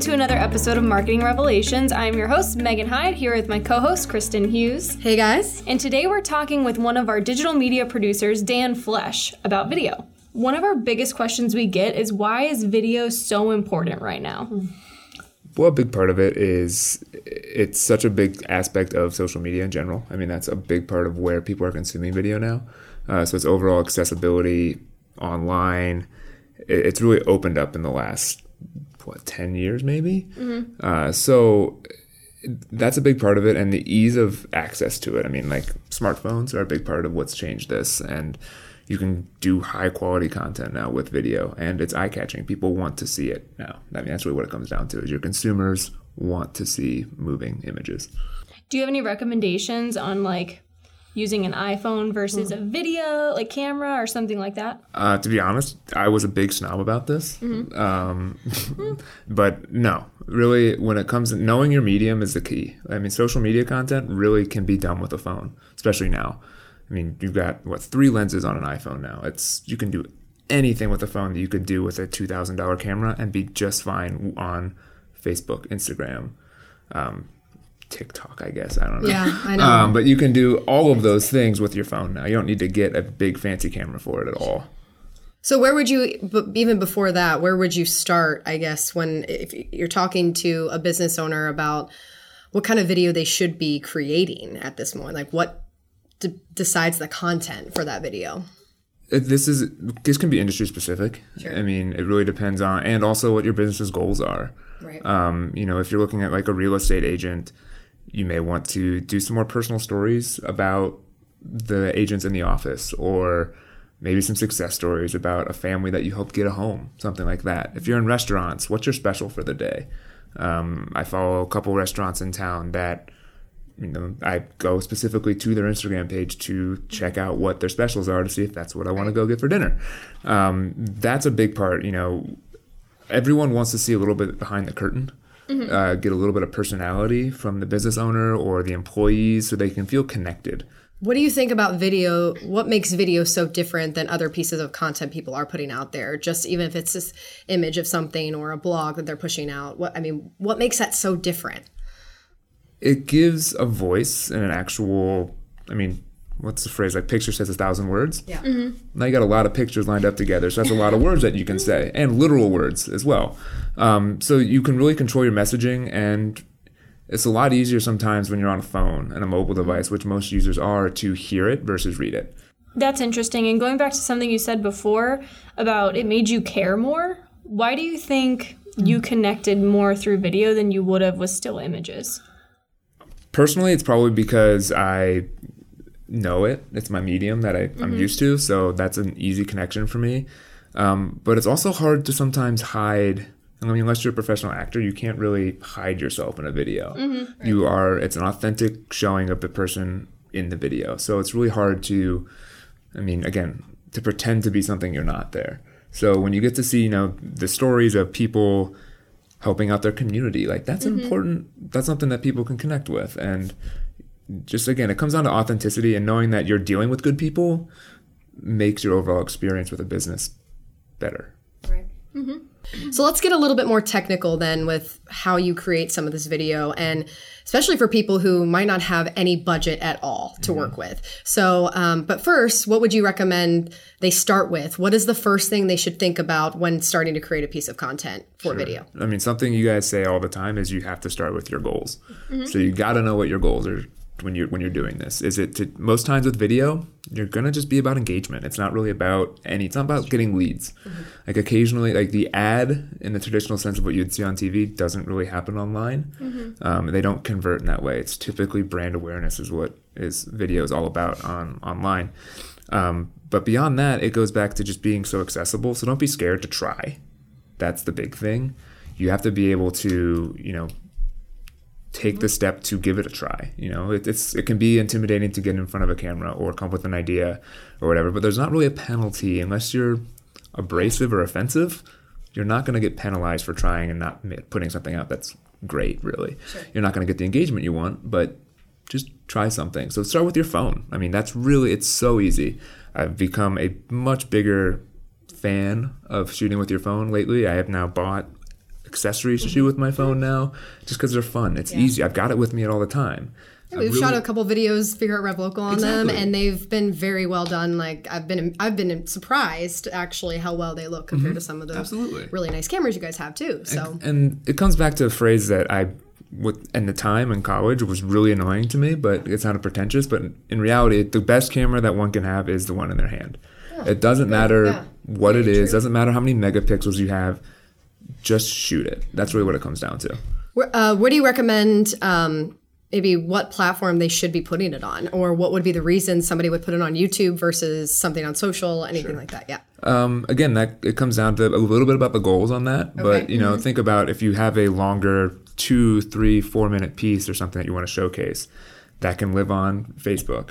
welcome to another episode of Marketing Revelations. I'm your host, Megan Hyde, here with my co host, Kristen Hughes. Hey guys. And today we're talking with one of our digital media producers, Dan Flesch, about video. One of our biggest questions we get is why is video so important right now? Well, a big part of it is it's such a big aspect of social media in general. I mean, that's a big part of where people are consuming video now. Uh, so it's overall accessibility online. It's really opened up in the last what 10 years maybe? Mm-hmm. uh, so that's a big part of it and the ease of access to it. I mean like smartphones are a big part of what's changed this and you can do high quality content now with video and it's eye catching people want to see it now. I mean that's really what it comes down to is your consumers want to see moving images. Do you have any recommendations on like using an iPhone versus mm-hmm. a video like camera or something like that? Uh, to be honest, I was a big snob about this, mm-hmm. um, but no, really, when it comes to knowing your medium is the key. I mean, social media content really can be done with a phone, especially now. I mean, you've got what three lenses on an iPhone now. It's you can do anything with a phone that you could do with a two thousand dollar camera and be just fine on Facebook, Instagram. Um, TikTok, I guess. I don't know. Yeah, I know. Um, but you can do all of those things with your phone now. You don't need to get a big fancy camera for it at all. So where would you even before that, where would you start, I guess, when if you're talking to a business owner about what kind of video they should be creating at this moment? Like what d- decides the content for that video? this is this can be industry specific. Sure. I mean, it really depends on and also what your business's goals are. Right. Um, you know, if you're looking at like a real estate agent, you may want to do some more personal stories about the agents in the office or maybe some success stories about a family that you helped get a home, something like that. If you're in restaurants, what's your special for the day? Um, I follow a couple restaurants in town that you know I go specifically to their Instagram page to check out what their specials are to see if that's what I want to go get for dinner. Um, that's a big part. You know, everyone wants to see a little bit behind the curtain mm-hmm. uh, get a little bit of personality from the business owner or the employees so they can feel connected. What do you think about video? What makes video so different than other pieces of content people are putting out there? Just even if it's this image of something or a blog that they're pushing out. What I mean, what makes that so different? It gives a voice and an actual. I mean, what's the phrase? Like picture says a thousand words? Yeah. Mm-hmm. now you got a lot of pictures lined up together so that's a lot of words that you can say and literal words as well. Um, so you can really control your messaging and it's a lot easier sometimes when you're on a phone and a mobile device which most users are to hear it versus read it. That's interesting and going back to something you said before about it made you care more why do you think you connected more through video than you would have with still images? Personally it's probably because i know it. It's my medium that I, mm-hmm. I'm used to, so that's an easy connection for me. Um, but it's also hard to sometimes hide. I mean, unless you're a professional actor, you can't really hide yourself in a video. Mm-hmm. Right. You are. It's an authentic showing of the person in the video, so it's really hard to. I mean, again, to pretend to be something you're not there. So when you get to see, you know, the stories of people helping out their community, like that's mm-hmm. important. That's something that people can connect with, and just again, it comes down to authenticity and knowing that you're dealing with good people makes your overall experience with a business better. Right. Mm-hmm. So let's get a little bit more technical then with how you create some of this video and especially for people who might not have any budget at all to mm-hmm. work with. So, um, but first, what would you recommend they start with? What is the first thing they should think about when starting to create a piece of content for sure. video? I mean, something you guys say all the time is you have to start with your goals. Mm-hmm. So you got to know what your goals are when you're when you're doing this? Is it to most times with video, you're gonna just be about engagement. It's not really about any. It's not about getting leads. Mm-hmm. Like occasionally, like the ad in the traditional sense of what you'd see on TV doesn't really happen online. Mm-hmm. Um, they don't convert in that way. It's typically brand awareness is what is video is all about on online. Um, but beyond that, it goes back to just being so accessible. So don't be scared to try. That's the big thing. You have to be able to, you know, take the step to give it a try. You know, it, it's it can be intimidating to get in front of a camera or come up with an idea or whatever, but there's not really a penalty unless you're abrasive or offensive. You're not going to get penalized for trying and not putting something out that's great. Really, sure. you're not going to get the engagement you want, but just try something. So start with your phone. I mean, that's really it's so easy. I've become a much bigger fan of shooting with your phone lately. I have now bought accessories to shoot with my phone now, just because they're fun. It's easy. I've got it with me at all the time. We've shot a couple videos, Figure Out RevLocal on them, and they've been very well done. Like I've been, I've been surprised actually how well they look compared to some of the Mm-hmm. Absolutely. really nice cameras you guys have too. So And it comes back to a phrase that I, with in the time in college, was really annoying to me. But it sounded pretentious. But in reality, the best camera that one can have is the one in their hand. it doesn't matter Yeah. what it is. Doesn't matter how many megapixels you have. Just shoot it. That's really what it comes down to. Where, uh, where do you recommend? Um, maybe what platform they should be putting it on, or what would be the reason somebody would put it on YouTube versus something on social, anything like that? Yeah. Um, again, that it comes down to a little bit about the goals on that. But you know, think about if you have a longer two, three, four minute piece or something that you want to showcase, that can live on Facebook.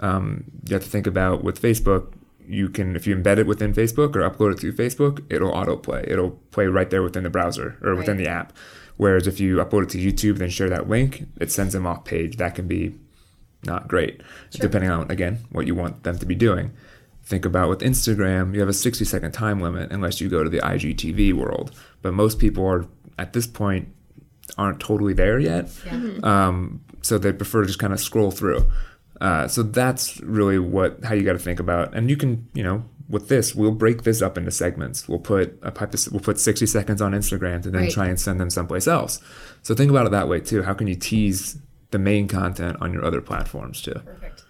Um, you have to think about with Facebook. You can, if you embed it within Facebook or upload it through Facebook, it'll autoplay. It'll play right there within the browser or within the app. Whereas if you upload it to YouTube, then share that link, it sends them off page. That can be not great, depending on again what you want them to be doing. Think about with Instagram, you have a 60 second time limit unless you go to the IGTV world. But most people are at this point aren't totally there yet, um, so they prefer to just kind of scroll through. Uh, so that's really what how you got to think about. And you can you know with this we'll break this up into segments. We'll put a pipe. We'll put 60 seconds on Instagram to then Right. try and send them someplace else. So think about it that way too. How can you tease the main content on your other platforms too? Perfect.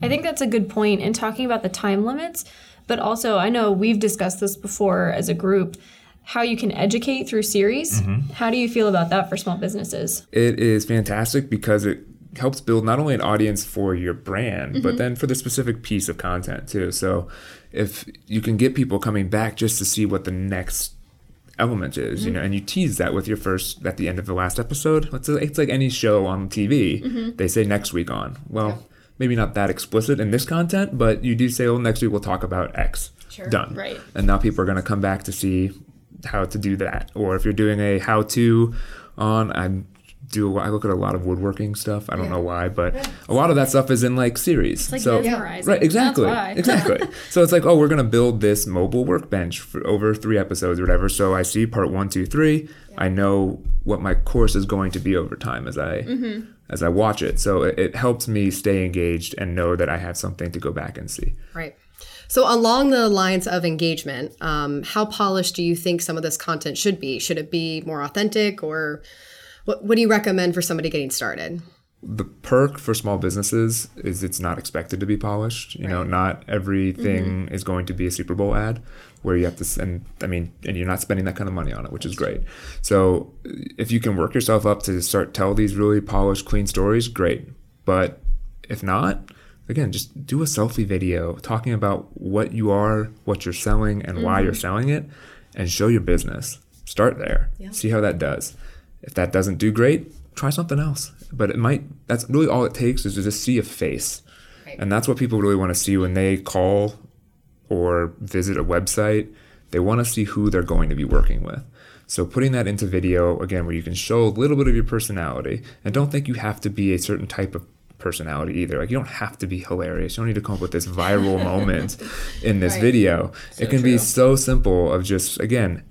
I think that's a good point in talking about the time limits, but also I know we've discussed this before as a group how you can educate through series. How do you feel about that for small businesses? it is fantastic because it helps build not only an audience for your brand but mm-hmm. then for the specific piece of content too. So if you can get people coming back just to see what the next element is you mm-hmm. know and you tease that with your first at the end of the last episode it's, it's like any show on tv mm-hmm. they say next week on. Well maybe not that explicit in this content but you do say oh next week we'll talk about x. Sure. done. Right. and now people are going to come back to see how to do that. Or if you're doing a how to on i do i look at a lot of woodworking stuff. I don't know why but a lot of that stuff is in like series. Like so mesmerizing. right exactly exactly. So it's like oh we're going to build this mobile workbench for over three episodes or whatever. So i see part one two three. I know what my course is going to be over time as i Mm-hmm. as i watch it. So it, it helps me stay engaged and know that i have something to go back and see. Right. So, along the lines of engagement, um, how polished do you think some of this content should be? Should it be more authentic, or what, what do you recommend for somebody getting started? the perk for small businesses is it's not expected to be polished. You know, not everything mm-hmm. is going to be a Super Bowl ad where you have to send. I mean, and you're not spending that kind of money on it, which is great. So if you can work yourself up to start tell these really polished, clean stories, great. But if not, again, just do a selfie video talking about what you are, what you're selling, and why you're mm-hmm. selling it, and show your business. Start there. See how that does. If that doesn't do great, try something else. But it might. That's really all it takes is to just see a face, and that's what people really want to see when they call or visit a website. They want to see who they're going to be working with. So putting that into video again, where you can show a little bit of your personality, and don't think you have to be a certain type of personality either. Like you don't have to be hilarious. You don't need to come up with this viral moment in this video. it can be so simple of just again,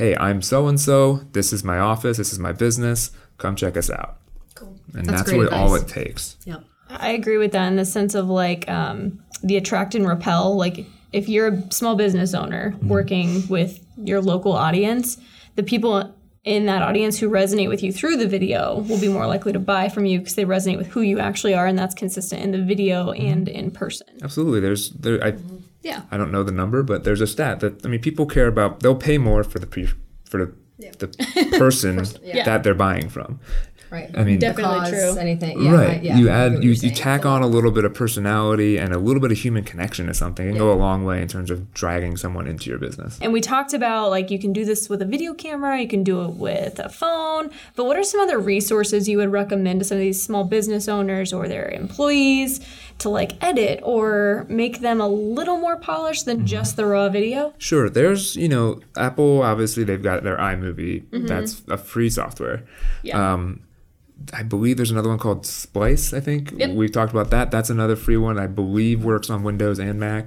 hey, I'm so and so. This is my office. This is my business. Come check us out. Cool. And That's that's, great really all it takes. Yep. I agree with that in the sense of like um, the attract and repel. Like if you're a small business owner working with your local audience, the people in that audience who resonate with you through the video will be more likely to buy from you because they resonate with who you actually are, and that's consistent in the video and in person. Absolutely. There's there. I Yeah. I don't know the number, but there's a stat that I mean, people care about. They'll pay more for the pre, for the the person Yeah. that they're buying from. Right. I mean, Definitely Cause, true. Anything. Yeah, right. I- yeah, you add you, you're you saying. tack on a little bit of personality and a little bit of human connection to something and go a long way in terms of dragging someone into your business. And we talked about like you can do this with a video camera, you can do it with a phone, but what are some other resources you would recommend to some of these small business owners or their employees to like edit or make them a little more polished than just the raw video? Sure, there's you know Apple obviously they've got their iMovie that's a free software. Yeah. Um, I believe there's another one called Splice. I think Yep. we've talked about that. That's another free one. I believe works on Windows and Mac.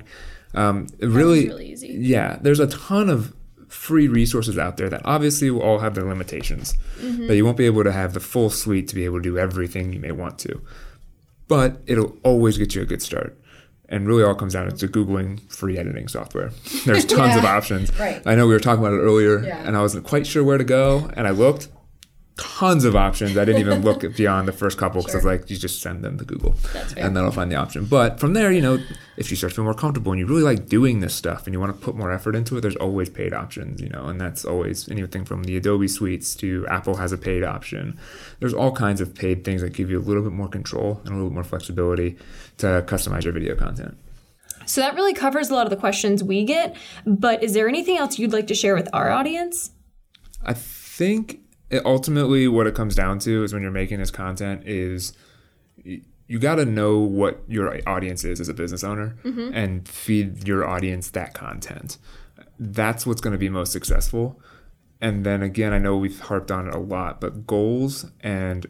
Um, really, really easy. Yeah, there's a ton of free resources out there that obviously will all have their limitations, but you won't be able to have the full suite to be able to do everything you may want to. But it'll always get you a good start. And really, all comes down to googling free editing software. There's tons of options. Right. I know we were talking about it earlier, Yeah. and I wasn't quite sure where to go, and I looked. Tons of options. I didn't even look beyond the first couple because I was like, you just send them to Google, and then I'll find the option. But from there, you know, if you start to feel more comfortable and you really like doing this stuff and you want to put more effort into it, there's always paid options, you know, and that's always anything from the Adobe suites to Apple has a paid option. There's all kinds of paid things that give you a little bit more control and a little bit more flexibility to customize your video content. So that really covers a lot of the questions we get. But is there anything else you'd like to share with our audience? I think it, ultimately what it comes down to is when you're making this content is you got to know what your audience is as a business owner mm-hmm. and feed your audience that content. That's what's going to be most successful. And then again, I know we've harped on it a lot, but goals and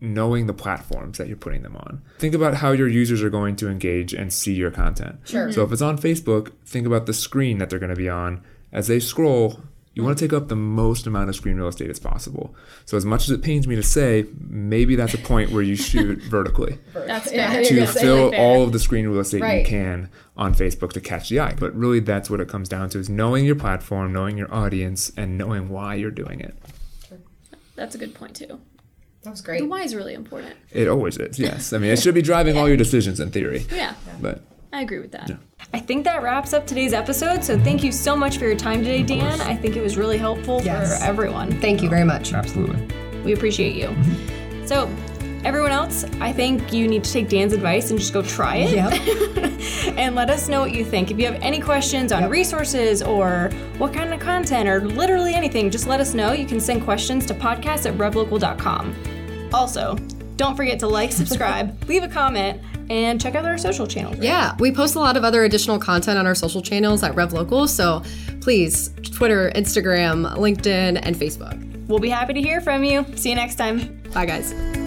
knowing the platforms that you're putting them on. Think about how your users are going to engage and see your content. Sure. So if it's on Facebook, think about the screen that they're going to be on. As they scroll, you want to take up the most amount of screen real estate as possible. So as much as it pains me to say, maybe that's a point where you shoot vertically That's fair. to Yeah, fill fair. all of the screen real estate you can on Facebook to catch the eye. But really that's what it comes down to is knowing your platform, knowing your audience, and knowing why you're doing it. That's a good point too. That was great. The why is really important. It always is, yes. I mean it should be driving all your decisions in theory. Yeah, But I agree with that. I think that wraps up today's episode. So thank you so much for your time today, Dan. I think it was really helpful Yes. for everyone. Thank you very much. absolutely. We appreciate you. Mm-hmm. So, everyone else, I think you need to take Dan's advice and just go try it. Yep. and let us know what you think. If you have any questions on resources or what kind of content or literally anything, just let us know. You can send questions to podcast at revlocal.com. Also, don't forget to like, subscribe, leave a comment, and check out our social channels. Yeah, we post a lot of other additional content on our social channels at RevLocal. So please, Twitter, Instagram, LinkedIn, and Facebook. We'll be happy to hear from you. See you next time. Bye, guys.